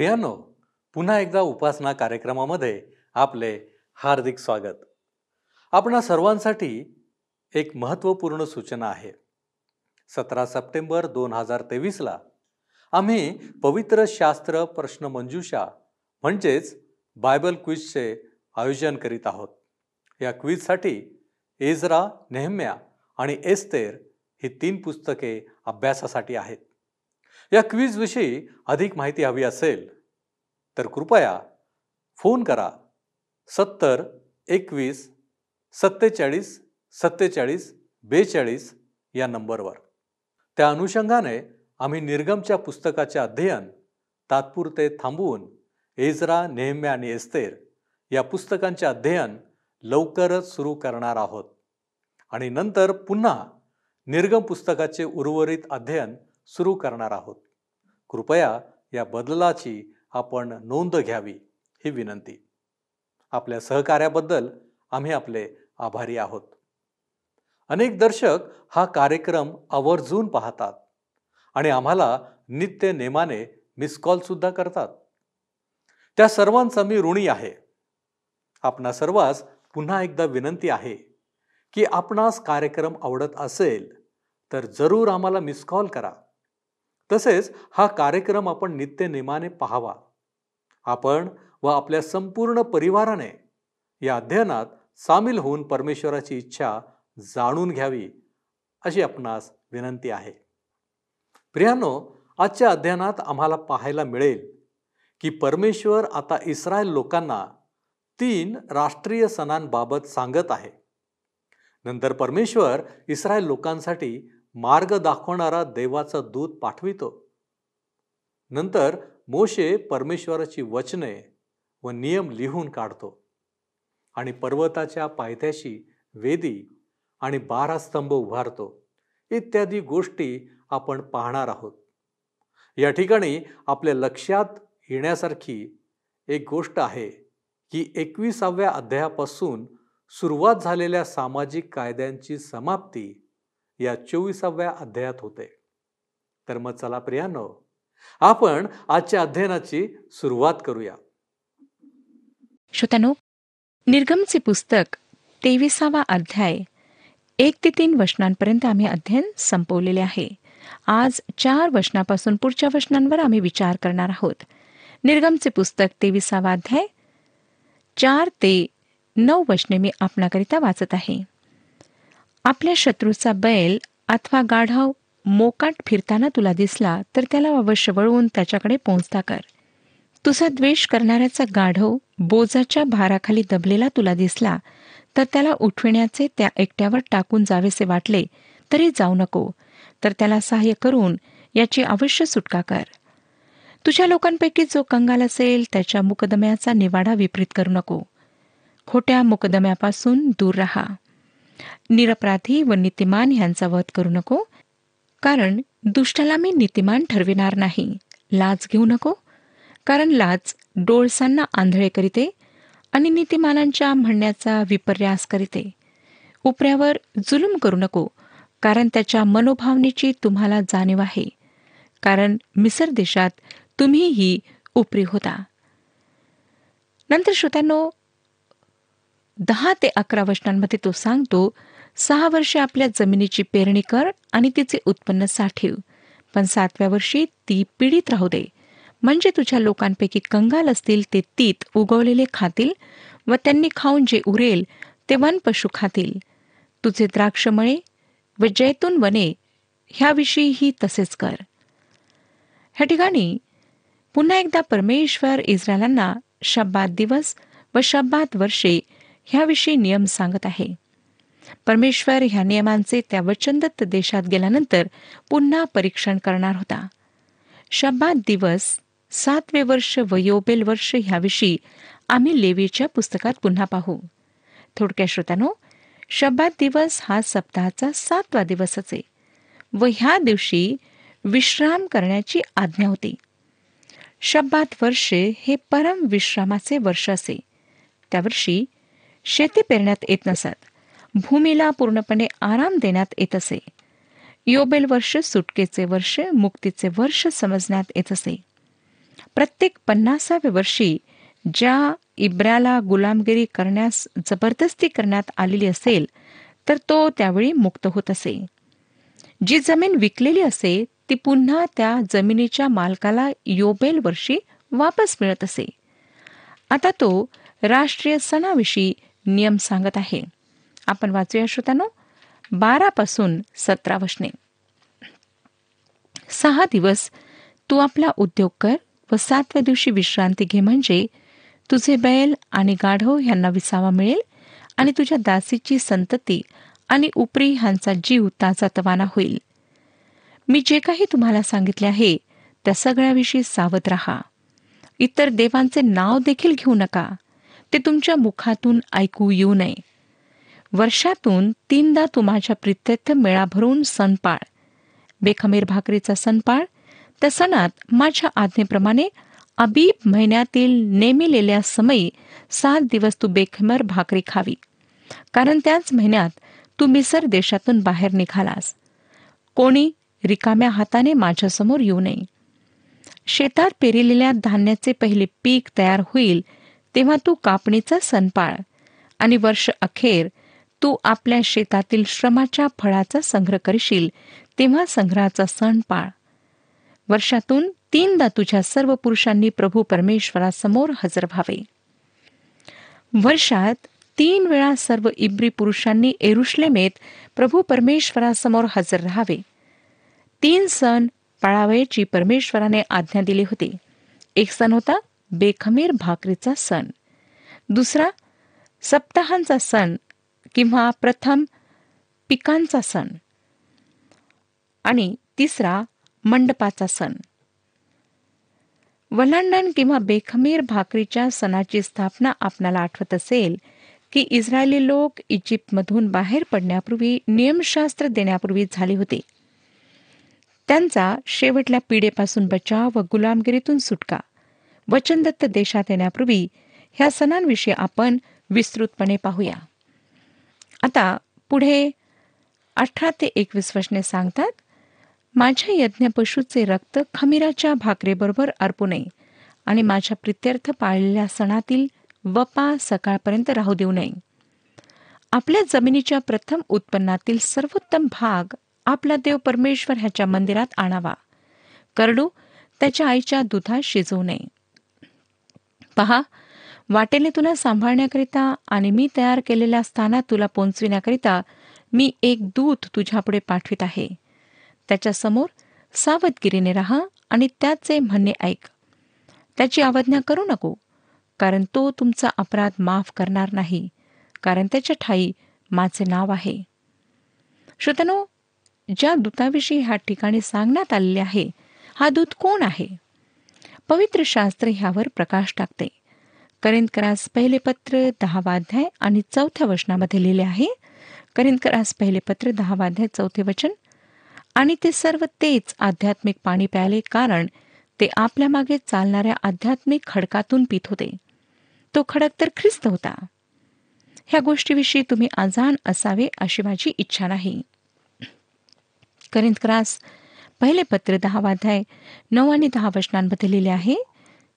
प्रियानो पुन्हा एकदा उपासना कार्यक्रमामध्ये आपले हार्दिक स्वागत. आपणा सर्वांसाठी एक महत्त्वपूर्ण सूचना आहे. सतरा सप्टेंबर दोन हजार तेवीसला आम्ही पवित्र शास्त्र प्रश्नमंजुषा म्हणजेच बायबल क्विजचे आयोजन करीत आहोत. या क्विजसाठी एजरा नेहम्या आणि एस्तेर ही तीन पुस्तके अभ्यासासाठी आहेत. या क्विजविषयी अधिक माहिती हवी असेल तर कृपया फोन करा. सत्तर एकवीस सत्तेचाळीस सत्तेचाळीस बेचाळीस या नंबरवर. त्या अनुषंगाने आम्ही निर्गमच्या पुस्तकाचे अध्ययन तात्पुरते थांबवून एजरा नेहम्या आणि एस्तेर या पुस्तकांचे अध्ययन लवकरच सुरू करणार आहोत. आणि नंतर पुन्हा निर्गम पुस्तकाचे उर्वरित अध्ययन सुरू करणार आहोत. कृपया या बदलाची आपण नोंद घ्यावी ही विनंती. आपल्या सहकार्याबद्दल आम्ही आपले आभारी आहोत. अनेक दर्शक हा कार्यक्रम आवर्जून पाहतात आणि आम्हाला नित्य नेमाने मिस कॉलसुद्धा करतात. त्या सर्वांचा मी ऋणी आहे. आपणा सर्वांस पुन्हा एकदा विनंती आहे की आपणास कार्यक्रम आवडत असेल तर जरूर आम्हाला मिस कॉल करा. तसेच हा कार्यक्रम आपण नित्यनेमाने पाहावा. आपण व आपल्या संपूर्ण परिवाराने या अध्ययनात सामील होऊन परमेश्वराची इच्छा जाणून घ्यावी अशी आपणास विनंती आहे. प्रियानो आजच्या अध्ययनात आम्हाला पाहायला मिळेल की परमेश्वर आता इस्रायल लोकांना तीन राष्ट्रीय सणांबाबत सांगत आहे. नंतर परमेश्वर इस्रायल लोकांसाठी मार्ग दाखवणारा देवाचा दूत पाठवितो. नंतर मोशे परमेश्वराची वचने व नियम लिहून काढतो. आणि पर्वताच्या पायथ्याशी वेदी आणि बारा स्तंभ उभारतो. इत्यादी गोष्टी आपण पाहणार आहोत. या ठिकाणी आपल्या लक्षात येण्यासारखी एक गोष्ट आहे की एकविसाव्या अध्यायापासून सुरुवात झालेल्या सामाजिक कायद्यांची समाप्ती या चोवीसाव्या अध्यायात होते. तर मग चला प्रियानो आपण आजच्या अध्ययनाची सुरुवात करूया. श्रोत्यानो निर्गमचे पुस्तक तेविसावा अध्याय एक ते तीन वचनांपर्यंत आम्ही अध्ययन संपवलेले आहे. आज चार वचनापासून पुढच्या वचनांवर आम्ही विचार करणार आहोत. निर्गमचे पुस्तक तेविसावा अध्याय चार ते नऊ वचने मी आपणाकरिता वाचत आहे. आपल्या शत्रूचा बैल अथवा गाढव मोकाट फिरताना तुला दिसला तर त्याला अवश्य वळवून त्याच्याकडे पोहोचता कर. तुझा द्वेष करणाऱ्याचा गाढव बोजाच्या भाराखाली दबलेला तुला दिसला तर त्याला उठविण्याचे त्या एकट्यावर टाकून जावेसे वाटले तरी जाऊ नको तर त्याला सहाय्य करून याची अवश्य सुटका कर. तुझ्या लोकांपैकी जो कंगाल असेल त्याच्या मुकदम्याचा निवाडा विपरीत करू नको. खोट्या मुकदम्यापासून दूर राहा. निरपराधी व नीतिमान यांचा वध करू नको कारण दुष्टाला मी नीतिमान ठरविणार नाही. लाज घेऊ नको कारण लाज डोळसांना आंधळे करीते आणि नीतिमानांच्या म्हणण्याचा विपर्यास करीते. उपऱ्यावर जुलूम करू नको कारण त्याच्या मनोभावनेची तुम्हाला जाणीव आहे. कारण मिसर देशात तुम्हीही उपरी होता. नंतर श्रोत्यांनो दहा ते अकरा वचनांमध्ये तो सांगतो सहा वर्षे आपल्या जमिनीची पेरणी कर आणि तिचे उत्पन्न साठीव. पण सातव्या वर्षी ती पीडित राहू दे. म्हणजे तुझ्या लोकांपैकी कंगाल असतील ते तीत उगवलेले खातील व त्यांनी खाऊन जे उरेल ते वन पशु खातील. तुझे द्राक्षमळे व जैतून वने ह्याविषयीही तसेच कर. ह्या ठिकाणी पुन्हा एकदा परमेश्वर इस्रायलांना शब्दात दिवस व शब्दात वर्षे ह्याविषयी नियम सांगत आहे. परमेश्वर ह्या नियमांचे त्या वचनदत्त देशात गेल्यानंतर पुन्हा परीक्षण करणार होता. शब्दात दिवस सातवे वर्ष व योबेल वर्ष ह्याविषयी आम्ही लेवीच्या पुस्तकात पुन्हा पाहू. थोडक्या श्रोत्यानो शब्दात दिवस हा सप्ताहाचा सातवा दिवसच आहे व ह्या दिवशी विश्राम करण्याची आज्ञा होती. शब्दात वर्षे हे परम विश्रामाचे वर्ष असे. त्या वर्षी शेती पेरण्यात येत नसत. भूमीला पूर्णपणे आराम देण्यात येत असे. योबेल वर्ष सुटकेचे वर्ष मुक्तीचे वर्ष समजण्यात येत असे. प्रत्येक पन्नासाव्या वर्षी ज्या इब्राला गुलामगिरी करण्यास जबरदस्ती करण्यात आलेली असेल तर तो त्यावेळी मुक्त होत असे. जी जमीन विकलेली असे ती पुन्हा त्या जमिनीच्या मालकाला योबेल वर्षी वापस मिळत असे. आता तो राष्ट्रीय सणाविषयी नियम सांगत आहे. आपण वाचूया श्रोत्यानो बारापासून सतरा वशने. सहा दिवस तू आपला उद्योग कर व सातव्या दिवशी विश्रांती घे म्हणजे तुझे बैल आणि गाढव यांना विसावा मिळेल आणि तुझ्या दासीची संतती आणि उपरी ह्यांचा जीव ताजा तवाना होईल. मी जे काही तुम्हाला सांगितले आहे त्या सगळ्याविषयी सावध राहा. इतर देवांचे नाव देखील घेऊ नका. ते तुमच्या मुखातून ऐकू येऊ नये. वर्षातून तीनदा तुम्हाच्या प्रित्यर्थ मेळा भरून सणपाळ. बेखमीर भाकरीचा सणपाळ त्या सणात माझ्या आज्ञेप्रमाणे अबीब महिन्यातील नेमिलेल्या समयी सात दिवस तू बेखमर भाकरी खावी. कारण त्याच महिन्यात तू मिसर देशातून बाहेर निघालास. कोणी रिकाम्या हाताने माझ्यासमोर येऊ नये. शेतात पेरलेल्या धान्याचे पहिले पीक तयार होईल तेव्हा तू कापणीचा सण पाळ आणि वर्ष अखेर तू आपल्या शेतातील श्रमाच्या फळाचा संग्रह करशील तेव्हा संग्रहाचा सण पाळ वर्षातून तीनदा तुझ्या सर्व पुरुषांनी प्रभू परमेश्वरासमोर हजर व्हावे. वर्षात तीन वेळा सर्व इब्री पुरुषांनी एरुश्लेमेत प्रभू परमेश्वरासमोर हजर राहावे. तीन सण पाळावयाची परमेश्वराने आज्ञा दिली होती. एक सण होता बेखमीर भाकरीचा सण. दुसरा सप्ताहांचा सण किंवा प्रथम पिकांचा सण. आणि तिसरा मंडपाचा सण. वलांडण किंवा बेखमीर भाकरीच्या सणाची स्थापना आपणाला आठवत असेल की इस्रायली लोक इजिप्तमधून बाहेर पडण्यापूर्वी नियमशास्त्र देण्यापूर्वी झाले होते. त्यांचा शेवटल्या पिढेपासून बचाव व गुलामगिरीतून सुटका. वचनदत्त देशात येण्यापूर्वी ह्या सणांविषयी आपण विस्तृतपणे पाहूया. आता पुढे अठरा ते एकवीस वचने सांगतात माझ्या यज्ञपशूचे रक्त खमीराच्या भाकरेबरोबर अर्पू नये आणि माझ्या प्रित्यर्थ पाळलेल्या सणातील वपा सकाळपर्यंत राहू देऊ नये. आपल्या जमिनीच्या प्रथम उत्पन्नातील सर्वोत्तम भाग आपला देव परमेश्वर ह्याच्या मंदिरात आणावा. करडू त्याच्या आईच्या दुधात शिजवू नये. पहा. वाटेने तुला सांभाळण्याकरिता आणि मी तयार केलेल्या स्थानात तुला पोचविण्याकरिता मी एक दूत तुझ्यापुढे पाठवित आहे. त्याच्यासमोर सावधगिरीने राहा आणि त्याचे म्हणणे ऐक. त्याची अवज्ञा करू नको कारण तो तुमचा अपराध माफ करणार नाही कारण त्याच्या ठाई माझे नाव आहे. श्रोतनो ज्या दूताविषयी ह्या ठिकाणी सांगण्यात आलेले आहे हा दूत कोण आहे? पवित्र शास्त्र ह्यावर प्रकाश टाकते. करिंदकरास पहिले पत्र दहावाध्याय आणि चौथ्या वचनामध्ये लिहिले आहे. करिंदकरास पहिले पत्र दहावाध्याय चौथे वचन. आणि ते सर्व तेच आध्यात्मिक पाणी प्यायले कारण ते आपल्या मागे चालणाऱ्या आध्यात्मिक खडकातून पित होते. तो खडक तर ख्रिस्त होता. ह्या गोष्टीविषयी तुम्ही अजाण असावे अशी माझी इच्छा नाही. करिंदकरास पहिले पत्र दहावाध्याय नऊ आणि दहा वचनांमध्ये लिहिले आहे.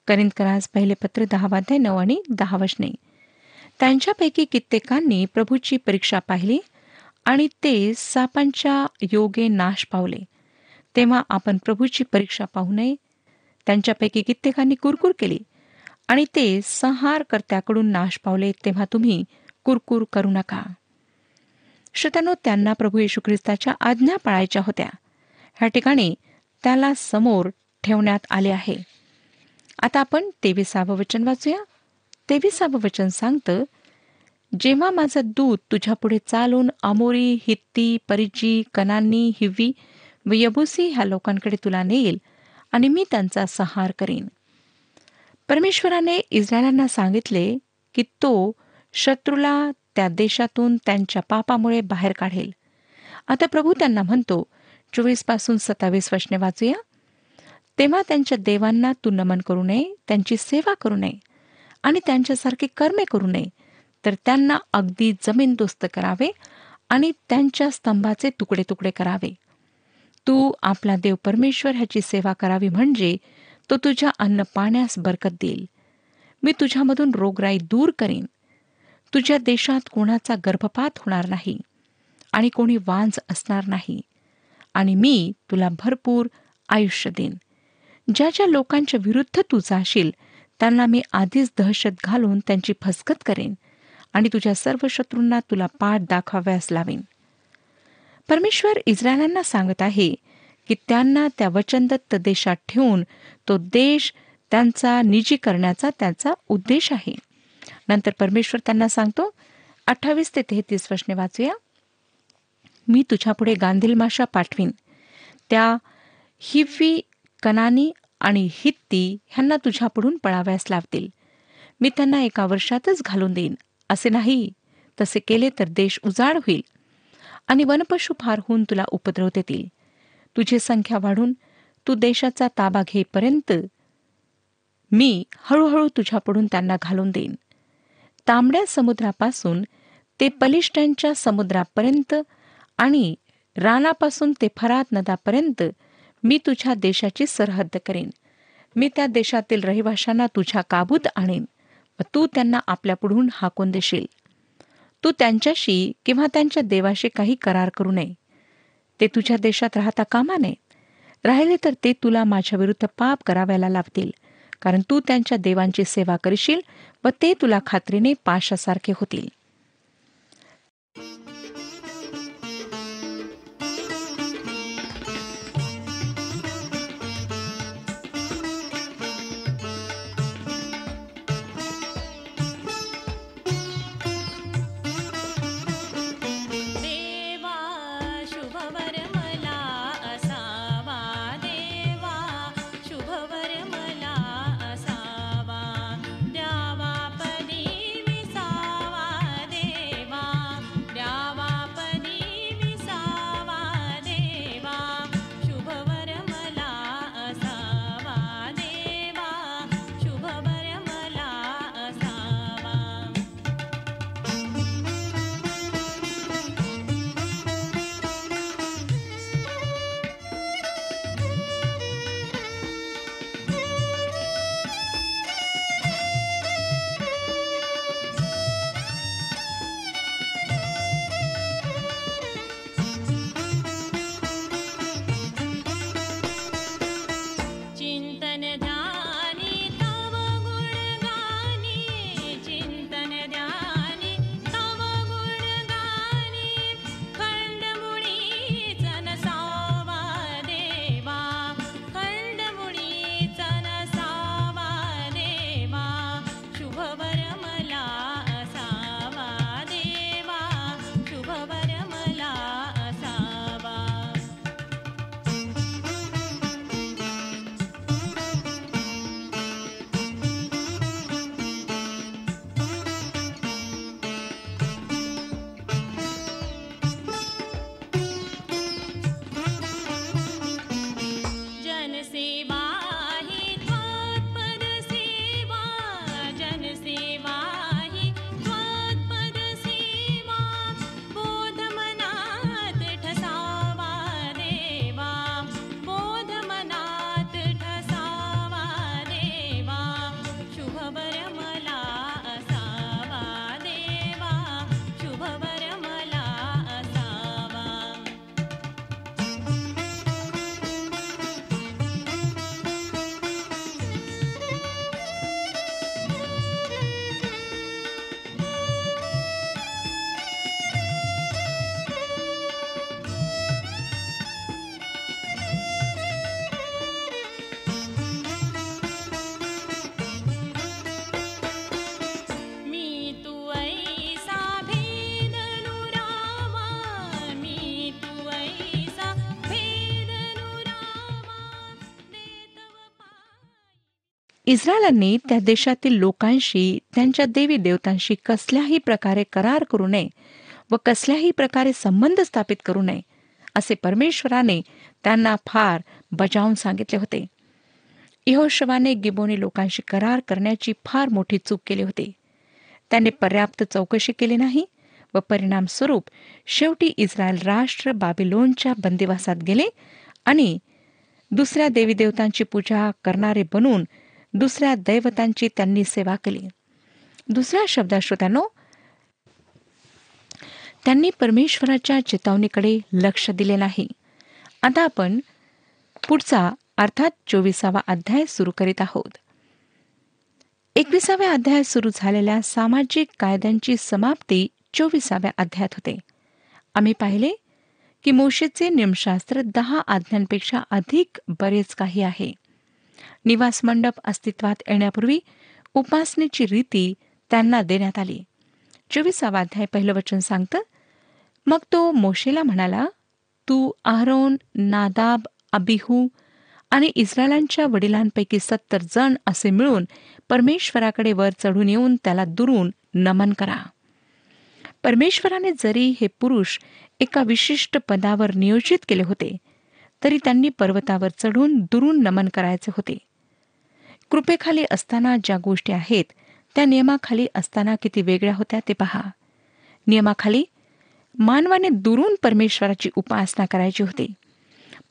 करिंदकरास पहिले पत्र दहावाध्याय नऊ आणि दहा वचने. त्यांच्यापैकी कित्येकांनी प्रभूची परीक्षा पाहिली आणि ते सापांच्या योगे नाश पावले. तेव्हा आपण प्रभूची परीक्षा पाहू नये. त्यांच्यापैकी कित्येकांनी कुरकुर केली आणि ते संहारकर्त्याकडून नाश पावले तेव्हा तुम्ही कुरकुर करू नका. श्रोत्यानो त्यांना प्रभू येशू ख्रिस्ताच्या आज्ञा पाळायच्या होत्या. ह्या ठिकाणी त्याला समोर ठेवण्यात आले आहे. आता आपण तेविसावं वचन वाचूया. तेविसावं वचन सांगतं जेव्हा माझं दूत तुझ्यापुढे चालून अमोरी हित्ती परिची कनानी हिव्वी व यबुसी ह्या लोकांकडे तुला नेईल आणि मी त्यांचा संहार करीन. परमेश्वराने इस्रायलांना सांगितले की तो शत्रूला त्या देशातून त्यांच्या पापामुळे बाहेर काढेल. आता प्रभू त्यांना म्हणतो चोवीसपासून सत्तावीस वचने वाचूया. तेव्हा त्यांच्या देवांना तू नमन करू नये त्यांची सेवा करू नये आणि त्यांच्यासारखे कर्मे करू नये तर त्यांना अगदी जमीनदोस्त करावे आणि त्यांच्या स्तंभाचे तुकडे तुकडे करावे. तू आपला देव परमेश्वर ह्याची सेवा करावी म्हणजे तो तुझ्या अन्न पाण्यास बरकत देईल. मी तुझ्यामधून रोगराई दूर करीन. तुझ्या देशात कोणाचा गर्भपात होणार नाही आणि कोणी वांज असणार नाही. आणि मी तुला भरपूर आयुष्य देईन. ज्या ज्या लोकांच्या विरुद्ध तू जाशील त्यांना मी आधीच दहशत घालून त्यांची फसगत करेन आणि तुझ्या सर्व शत्रूंना तुला पाठ दाखवाव्यास लावेन. परमेश्वर इस्रायलांना सांगत आहे की त्यांना त्या वचनदत्त देशात ठेवून तो देश त्यांचा निजी करण्याचा त्यांचा उद्देश आहे. नंतर परमेश्वर त्यांना सांगतो अठ्ठावीस ते तेहतीस वचने वाचूया. मी तुझ्यापुढे गांधील माशा पाठवीन. त्या हिव्वी कनानी आणि हित्ती ह्यांना तुझ्यापुढून पळाव्यास लावतील. मी त्यांना एका वर्षातच घालून देईन. असे नाही. तसे केले तर देश उजाड होईल. आणि वनपशु फार होऊन तुला उपद्रव देतील. तुझी संख्या वाढून तू देशाचा ताबा घेईपर्यंत मी हळूहळू तुझ्यापुढून त्यांना घालून देईन. तांबड्या समुद्रापासून ते पलिष्टांच्या समुद्रापर्यंत आणि रानापासून ते फरात नदापर्यंत मी तुझ्या देशाची सरहद्द करेन. मी त्या देशातील रहिवाशांना तुझ्या काबूत आणेन व तू त्यांना आपल्यापुढून हाकून देशील. तू त्यांच्याशी किंवा त्यांच्या देवाशी काही करार करू नये. ते तुझ्या देशात राहता कामा नये. राहिले तर ते तुला माझ्याविरुद्ध पाप करावयाला लावतील कारण तू त्यांच्या देवांची सेवा करशील व ते तुला खात्रीने पाशासारखे होतील. इस्रायलांनी त्या देशातील लोकांशी त्यांच्या देवी देवतांशी कसल्याही प्रकारे करार करू नये व कसल्याही प्रकारे संबंध स्थापित करू नये असे परमेश्वराने त्यांना फार बजावून सांगितले होते. इहोशवाने गिबोनी लोकांशी करार करण्याची फार मोठी चूक केली होती. त्याने पर्याप्त चौकशी केली नाही व परिणामस्वरूप शेवटी इस्रायल राष्ट्र बाबिलोनच्या बंदिवासात गेले आणि दुसऱ्या देवी देवतांची पूजा करणारे बनून दुसऱ्या दैवतांची त्यांनी सेवा केली. दुसऱ्या शब्दात श्रोत्यानो त्यांनी परमेश्वराच्या चेतावणीकडे लक्ष दिले नाही. आता आपण पुढचा अर्थात चोवीसावा अध्याय सुरू करीत आहोत. एकविसाव्या अध्यायात सुरू झालेल्या सामाजिक कायद्यांची समाप्ती चोवीसाव्या अध्यायात होते. आम्ही पाहिले की मोशेचे नियमशास्त्र दहा आज्ञांपेक्षा अधिक बरेच काही आहे. निवास मंडप अस्तित्वात येण्यापूर्वी उपासनेची रीती त्यांना देण्यात आली. चोवीसावा अध्याय पहिलं वचन सांगतं मग तो मोशेला म्हणाला तू आरोन नादाब अबिहू आणि इस्रायलांच्या वडिलांपैकी सत्तर जण असे मिळून परमेश्वराकडे वर चढून येऊन त्याला दुरून नमन करा. परमेश्वराने जरी हे पुरुष एका विशिष्ट पदावर नियोजित केले होते तरी त्यांनी पर्वतावर चढून दुरून नमन करायचे होते. कृपेखाली असताना ज्या गोष्टी आहेत त्या नियमाखाली असताना किती वेगळ्या होत्या ते पहा. नियमाखाली मानवाने दुरून परमेश्वराची उपासना करायची होती.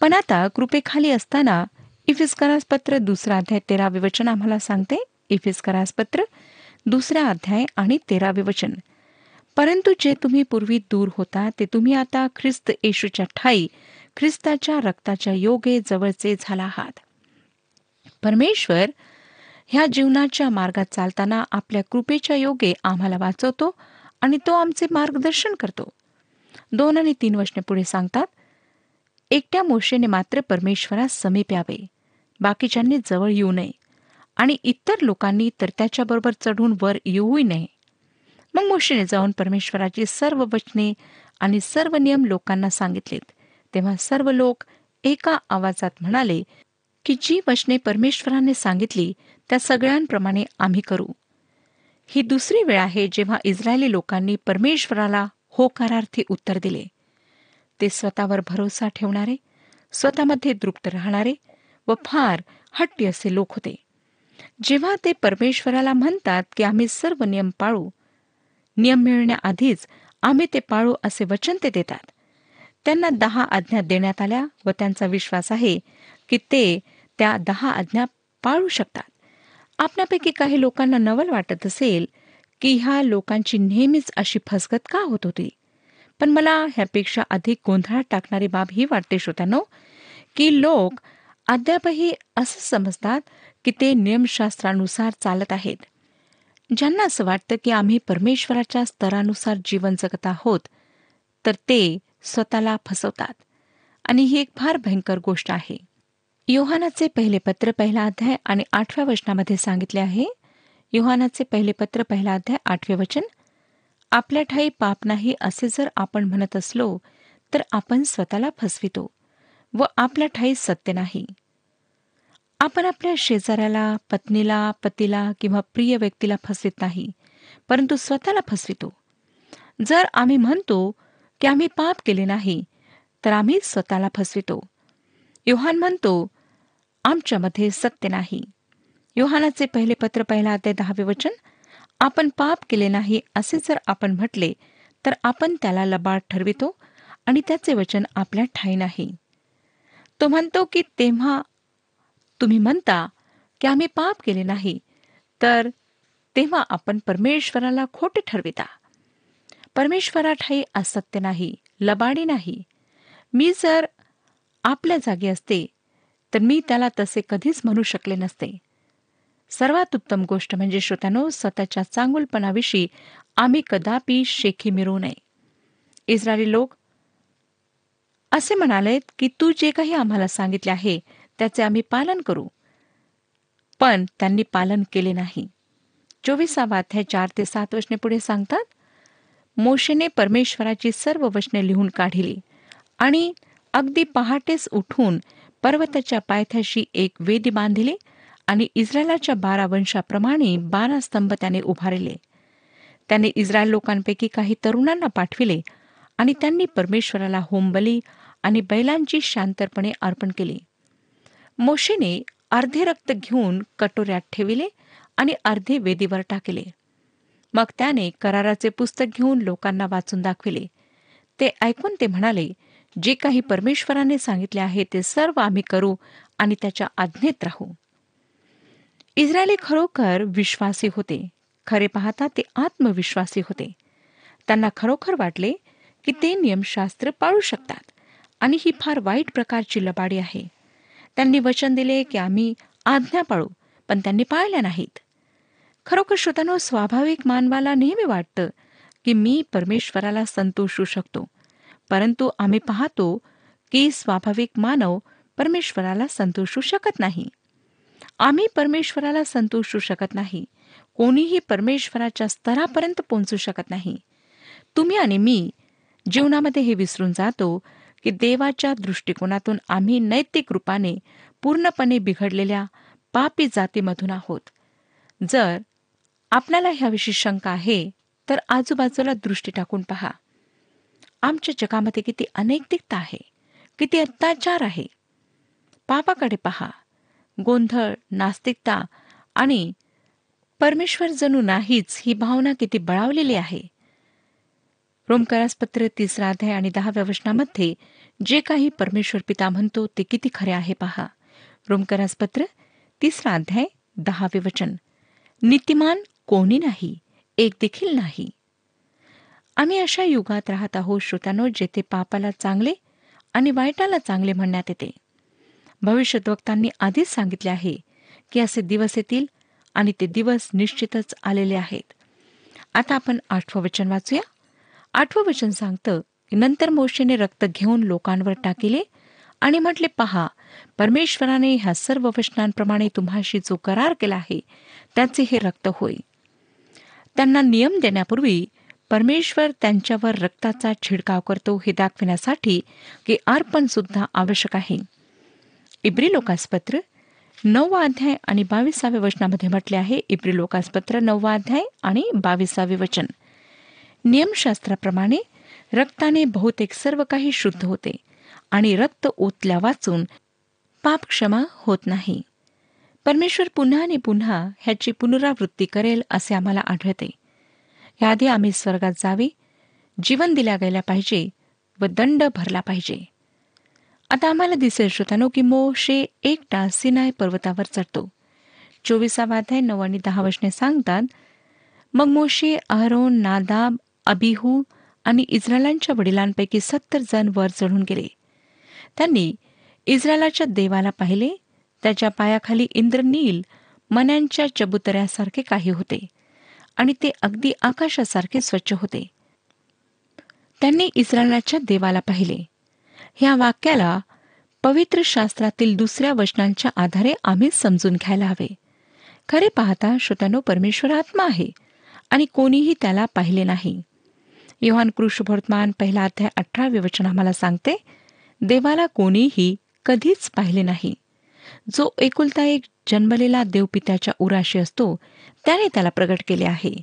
पण आता कृपेखाली असताना इफिस्करास पत्र दुसरा अध्याय तेरावे वचन आम्हाला सांगते. इफिस्करास पत्र दुसरा अध्याय आणि तेरावे वचन. परंतु जे तुम्ही पूर्वी दूर होता ते तुम्ही आता ख्रिस्त येशूच्या ठाई ख्रिस्ताच्या रक्ताच्या योगे जवळचे झाला आहात परमेश्वर ह्या जीवनाच्या मार्गात चालताना आपल्या कृपेच्या योगे आम्हाला वाचवतो आणि तो आमचे मार्गदर्शन करतो. दोन आणि तीन वचने पुढे सांगतात एकट्या मोशेने मात्र परमेश्वरास समीप यावे बाकीच्यांनी जवळ येऊ नये आणि इतर लोकांनी तर त्याच्याबरोबर चढून वर येऊही नये. मग मोशेने जाऊन परमेश्वराची सर्व वचने आणि सर्व नियम लोकांना सांगितलेत. तेव्हा सर्व लोक एका आवाजात म्हणाले की जी वचने परमेश्वराने सांगितली त्या सगळ्यांप्रमाणे आम्ही करू. ही दुसरी वेळ आहे जेव्हा इस्रायली लोकांनी परमेश्वराला होकारार्थी उत्तर दिले. ते स्वतःवर भरोसा ठेवणारे स्वतःमध्ये दृप्त राहणारे व फार हट्टी असे लोक होते. जेव्हा ते परमेश्वराला म्हणतात की आम्ही सर्व नियम पाळू नियम मिळण्याआधीच आम्ही ते पाळू असे वचन ते देतात. त्यांना दहा आज्ञा देण्यात आल्या व त्यांचा विश्वास आहे की ते त्या दहा आज्ञा पाळू शकतात. आपल्यापैकी काही लोकांना नवल वाटत असेल की ह्या लोकांची नेहमीच अशी फसगत का होत होती? पण मला ह्यापेक्षा अधिक गोंधळात टाकणारी बाब ही वाटते श्रोत्यानो की लोक अद्यापही असं समजतात की ते नियमशास्त्रानुसार चालत आहेत. ज्यांना असं वाटतं की आम्ही परमेश्वराच्या स्तरानुसार जीवन जगत आहोत तर ते स्वतःला फसवतात. आणि ही एक फार भयंकर गोष्ट आहे. योहानाचे पहिले पत्र पहिला अध्याय आणि आठव्या वचनामध्ये सांगितले आहे योहानाचे पहिले पत्र पहिला अध्याय आठवे वचन आपल्या ठाई पाप नाही असे जर आपण म्हणत असलो तर आपण स्वतःला फसवितो व आपल्या ठाई सत्य नाही. आपण आपल्या शेजाऱ्याला पत्नीला पतीला किंवा प्रिय व्यक्तीला फसवित नाही परंतु स्वतःला फसवितो. जर आम्ही म्हणतो की आम्ही पाप केले नाही तर आम्ही स्वतःला फसवितो. योहान म्हणतो आमच्यामध्ये सत्य नाही. योहानाचे पहिले पत्र पहिला ते दहावे वचन आपण पाप केले नाही असे जर आपण म्हटले तर आपण त्याला लबाड ठरवितो आणि त्याचे वचन आपल्या ठाई नाही. तो म्हणतो की तेव्हा तुम्ही म्हणता की आम्ही पाप केले नाही तर तेव्हा आपण परमेश्वराला खोटे ठरविता. परमेश्वराठाई असत्य नाही लबाडी नाही. मी जर आपल्या जागी असते तर मी त्याला तसे कधीच म्हणू शकले नसते. सर्वात उत्तम गोष्ट म्हणजे श्रोत्यानो स्वतःच्या चांगुलपणाविषयी आम्ही कदापि शेखी मिरवू नये. इस्रायली लोक असे म्हणालेत की तू जे काही आम्हाला सांगितले आहे त्याचे आम्ही पालन करू. पण त्यांनी पालन केले नाही. चोवीसावा अध्याय चार ते सात वचने पुढे सांगतात मोशेने परमेश्वराची सर्व वचने लिहून काढिली आणि अगदी पहाटेच उठून पर्वताच्या पायथ्याशी एक वेदी बांधिली आणि इस्रायलाच्या बारा वंशाप्रमाणे बारा स्तंभ त्याने उभारले. त्याने इस्रायल लोकांपैकी काही तरुणांना पाठविले आणि त्यांनी परमेश्वराला होमबली आणि बैलांची शांतरपणे अर्पण केली. मोशेने अर्धे रक्त घेऊन कटोऱ्यात ठेविले आणि अर्धे वेदीवर टाकले. मग त्याने कराराचे पुस्तक घेऊन लोकांना वाचून दाखविले. ते ऐकून ते म्हणाले जे काही परमेश्वराने सांगितले आहे ते सर्व आम्ही करू आणि त्याच्या आज्ञेत राहू. इस्रायली खरोखर विश्वासी होते. खरे पाहता ते आत्मविश्वासी होते. त्यांना खरोखर वाटले की ते नियमशास्त्र पाळू शकतात आणि ही फार वाईट प्रकारची लबाडी आहे. त्यांनी वचन दिले की आम्ही आज्ञा पाळू पण त्यांनी पाळल्या नाहीत. खरोखर श्रोतानो स्वाभाविक मानवाला नेहमी वाटतं की मी परमेश्वराला संतोषू शकतो. परंतु आम्ही पाहतो की स्वाभाविक मानव परमेश्वराला संतोषू शकत नाही. आम्ही परमेश्वराला संतोषू शकत नाही. कोणीही परमेश्वराच्या स्तरापर्यंत पोहोचू शकत नाही. तुम्ही आणि मी जीवनामध्ये हे विसरून जातो की देवाच्या दृष्टिकोनातून आम्ही नैतिक रूपाने पूर्णपणे बिघडलेल्या पापी जातीमधून आहोत. जर आपल्याला ह्याविषयी शंका आहे तर आजूबाजूला दृष्टी टाकून पहा. आमच्या जगामध्ये किती अनैतिकता आहे किती अत्याचार आहे. पापाकडे पहा. गोंधळ नास्तिकता आणि परमेश्वर जणू नाहीच ही भावना किती बळावलेली आहे. रोमकरासपत्र तिसरा अध्याय आणि दहाव्या वचनामध्ये जे काही परमेश्वर पिता म्हणतो ते किती खरे आहे पहा. रोमकरासपत्र तिसरा अध्याय दहावे वचन. नीतिमान कोणी नाही एक देखील नाही. आम्ही अशा युगात राहत आहोत श्रोत्यानो जेथे पापाला चांगले आणि वाईटाला चांगले म्हणण्यात येते. भविष्यद्वक्तांनी आधीच सांगितले आहे की असे दिवस येतील आणि ते दिवस निश्चितच आलेले आहेत. आता आपण आठवं वचन वाचूया. आठवं वचन सांगतं की नंतर मोशेने रक्त घेऊन लोकांवर टाकिले आणि म्हटले पहा परमेश्वराने ह्या सर्व वचनांप्रमाणे तुम्हाशी जो करार केला आहे त्याचे हे रक्त होय. त्यांना नियम देण्यापूर्वी परमेश्वर त्यांच्यावर रक्ताचा छिडकाव करतो हे दाखविण्यासाठी की अर्पण सुद्धा आवश्यक आहे. इब्री लोकासपत्र नववा अध्याय आणि बावीसाव्या वचनामध्ये म्हटले आहे इब्री लोकासपत्र नववा अध्याय आणि बावीसावे वचन. नियमशास्त्राप्रमाणे रक्ताने बहुतेक सर्व काही शुद्ध होते आणि रक्त ओतल्या वाचून पाप क्षमा होत नाही. परमेश्वर पुन्हा आणि पुन्हा ह्याची पुनरावृत्ती करेल असे आम्हाला आढळते. याआधी आम्ही स्वर्गात जावे जीवन दिल्या गेल्या पाहिजे व दंड भरला पाहिजे. आता आम्हाला दिसेल श्रोतानो की मोशे एकटा सिनाय पर्वतावर चढतो. चोवीसावाध्याय नऊ आणि दहा वचने सांगतात मग मोशे अहरोन नादाब अबिहू आणि इस्रायलांच्या वडिलांपैकी सत्तर जण वर चढून गेले. त्यांनी इस्रायलाच्या देवाला पाहिले त्याच्या पायाखाली इंद्रनील मन्यांच्या चबुतऱ्यासारखे काही होते आणि ते अगदी आकाशासारखे स्वच्छ होते. त्यांनी इस्रायलाच्या देवाला पाहिले. ह्या वाक्याला पवित्र शास्त्रातील दुसऱ्या वचनांच्या आधारे आम्ही समजून घ्यायला हवे. खरे पाहता श्रोत्यानो परमेश्वर आत्मा आहे आणि कोणीही त्याला पाहिले नाही. योहान कृष्णवर्तमान पहिला अध्याय अठरावे वचन आम्हाला सांगते देवाला कोणीही कधीच पाहिले नाही. जो एकुलता एक जन्मलेला देवपित्याच्या उराशी असतो त्याने त्याला प्रगट केले आहे.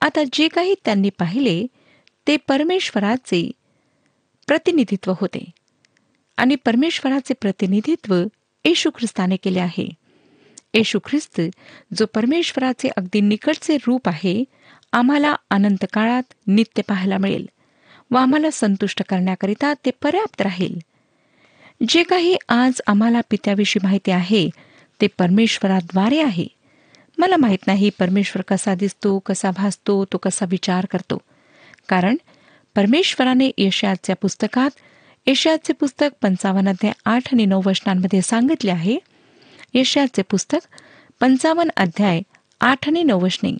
आता जे काही त्यांनी पाहिले ते परमेश्वराचे प्रतिनिधित्व होते. आणि परमेश्वराचे प्रतिनिधित्व येशू ख्रिस्ताने केले आहे. येशू ख्रिस्त जो परमेश्वराचे अगदी निकटचे रूप आहे आम्हाला अनंत काळात नित्य पाहायला मिळेल व आम्हाला संतुष्ट करण्याकरिता ते पर्याप्त राहील. जे काही आज आम्हाला पित्याविषयी माहिती आहे ते परमेश्वराद्वारे आहे. मला माहीत नाही परमेश्वर कसा दिसतो कसा भासतो तो कसा विचार करतो. कारण परमेश्वराने यशयाच्या पुस्तकात यशयाचे पुस्तक पंचावन्न अध्याय आठ आणि नऊ वचनांमध्ये सांगितले आहे. यशयाचे पुस्तक पंचावन्न अध्याय आठ आणि नऊ वचने.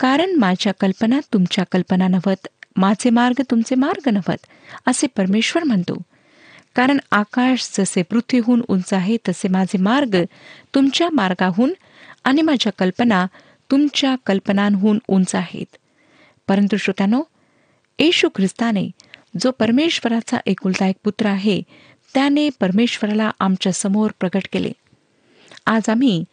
कारण माझ्या कल्पना तुमच्या कल्पना नव्हत माझे मार्ग तुमचे मार्ग नव्हत असे परमेश्वर म्हणतो. कारण आकाश जसे पृथ्वीहून उंच आहे तसे माझे मार्ग तुमच्या मार्गाहून आणि माझ्या कल्पना तुमच्या कल्पनांहून उंच आहेत. परंतु श्रोत्यानो येशू ख्रिस्ताने जो परमेश्वराचा एकुलता एक पुत्र आहे त्याने परमेश्वराला आमच्यासमोर प्रकट केले. आज आम्ही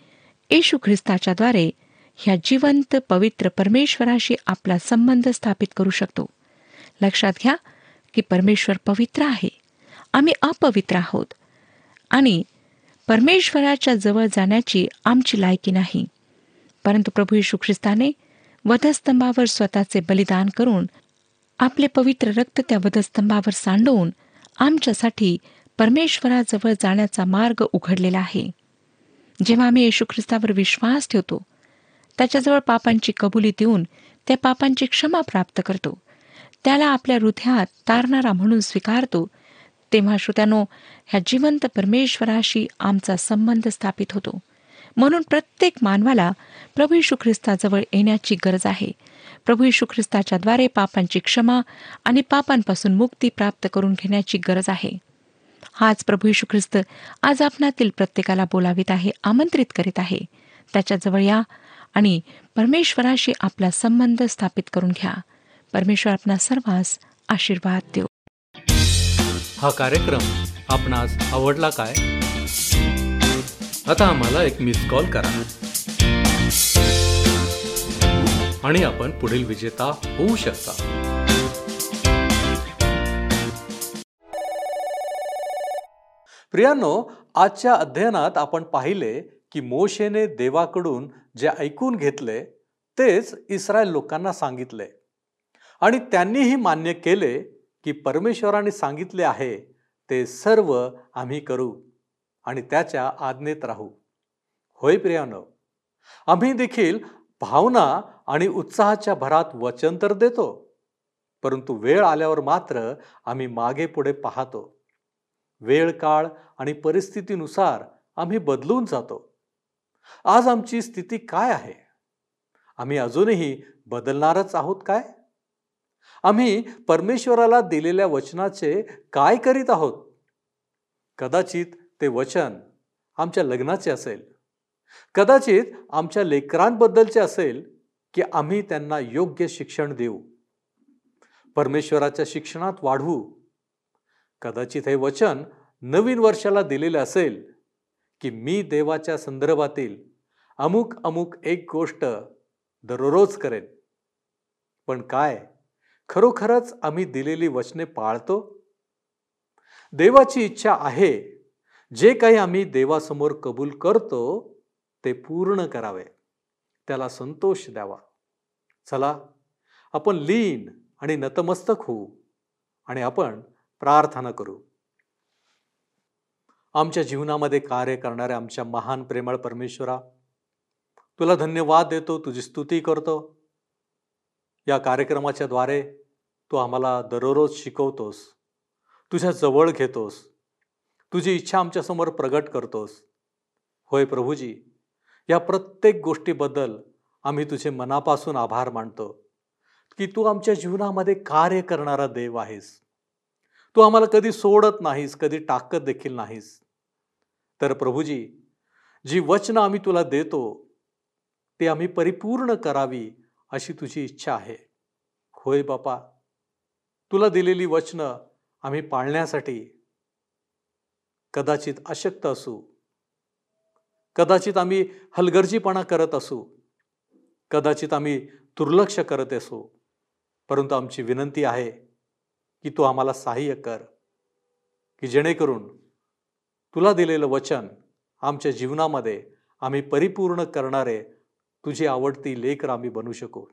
येशू ख्रिस्ताच्याद्वारे ह्या जिवंत पवित्र परमेश्वराशी आपला संबंध स्थापित करू शकतो. लक्षात घ्या की परमेश्वर पवित्र आहे. आम्ही अपवित्र आहोत. आणि परमेश्वराच्या जवळ जाण्याची आमची लायकी नाही. परंतु प्रभू येशू ख्रिस्ताने वधस्तंभावर स्वतःचे बलिदान करून आपले पवित्र रक्त त्या वधस्तंभावर सांडवून आमच्यासाठी परमेश्वराजवळ जाण्याचा मार्ग उघडलेला आहे. जेव्हा आम्ही येशू ख्रिस्तावर विश्वास ठेवतो त्याच्याजवळ पापांची कबुली देऊन त्या पापांची क्षमा प्राप्त करतो. त्याला आपल्या हृदयात तारणारा म्हणून स्वीकारतो तेव्हा श्रोत्यानो ह्या जिवंत परमेश्वराशी आमचा संबंध स्थापित होतो. म्हणून प्रत्येक मानवाला प्रभू यशू ख्रिस्ताजवळ येण्याची गरज आहे. प्रभू यशू ख्रिस्ताच्याद्वारे पापांची क्षमा आणि पापांपासून मुक्ती प्राप्त करून घेण्याची गरज आहे. हाच प्रभू यशू ख्रिस्त आज आपणातील प्रत्येकाला बोलावित आहे आमंत्रित करीत आहे. त्याच्याजवळ या आणि परमेश्वराशी आपला संबंध स्थापित करून घ्या. परमेश्वर आपणा सर्वांस आशीर्वाद देऊ. हा कार्यक्रम आपणास आवडला काय? आता आम्हाला एक मिस कॉल करा. आणि आपण पुढील विजेता होऊ शकता. प्रियांनो आजच्या अध्ययनात आपण पाहिले की मोशेने देवाकडून जे ऐकून घेतले तेच इस्रायल लोकांना सांगितले. आणि त्यांनीही मान्य केले की परमेश्वराने सांगितले आहे ते सर्व आम्ही करू आणि त्याच्या आज्ञेत राहू. होय प्रियानो आम्ही देखील भावना आणि उत्साहाच्या भरात वचन तर देतो परंतु वेळ आल्यावर मात्र आम्ही मागे पुढे पाहतो. वेळ काळ आणि परिस्थितीनुसार आम्ही बदलून जातो. आज आमची स्थिती काय आहे? आम्ही अजूनही बदलणारच आहोत काय? आम्ही परमेश्वराला दिलेल्या वचनाचे काय करीत आहोत? कदाचित ते वचन आमच्या लग्नाचे असेल. कदाचित आमच्या लेकरांबद्दलचे असेल की आम्ही त्यांना योग्य शिक्षण देऊ. परमेश्वराच्या शिक्षणात वाढवू कदाचित हे वचन नवीन वर्षाला दिलेले असेल की मी देवाच्या संदर्भातील अमुक अमुक एक गोष्ट दररोज करेन. पण काय? खरोखरच आम्ही दिलेली वचने पाळतो? देवाची इच्छा आहे. जे काही आम्ही देवासमोर कबूल करतो ते पूर्ण करावे. त्याला संतोष द्यावा. चला आपण लीन आणि नतमस्तक होऊ आणि आपण प्रार्थना करू. आमच्या जीवनामध्ये कार्य करणाऱ्या आमच्या महान प्रेमळ परमेश्वरा तुला धन्यवाद देतो तुझी स्तुती करतो. या कार्यक्रमाच्या द्वारे तू आम्हाला दररोज शिकवतोस. तुझ्या जवळ घेतोस. तुझी इच्छा आमच्यासमोर प्रगट करतोस. होय प्रभूजी या प्रत्येक गोष्टीबद्दल आम्ही तुझे मनापासून आभार मानतो की तू आमच्या जीवनामध्ये कार्य करणारा देव आहेस. तू आम्हाला कधी सोडत नाहीस कधी टाकत देखील नाहीस. तर प्रभूजी जी वचनं आम्ही तुला देतो ती आम्ही परिपूर्ण करावी अशी तुझी इच्छा आहे. होय बापा. तुला दिलेली वचनं आम्ही पाळण्यासाठी कदाचित अशक्त असू. कदाचित आम्ही हलगर्जीपणा करत असू. कदाचित आम्ही दुर्लक्ष करत असू. परंतु आमची विनंती आहे की तू आम्हाला सहाय्य कर की जेणेकरून तुला दिलेलं वचन आमच्या जीवनामध्ये आम्ही परिपूर्ण करणारे तुझी आवडती लेकर आम्ही बनू शकू.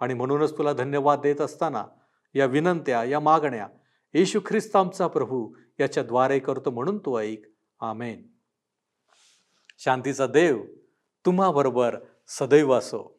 आणि म्हणूनच तुला धन्यवाद देत असताना या विनंत्या या मागण्या येशू ख्रिस्त आमचा प्रभू याच्याद्वारे करतो म्हणून तू ऐक. आमेन. शांतीचा देव तुम्हाबरोबर सदैव असो.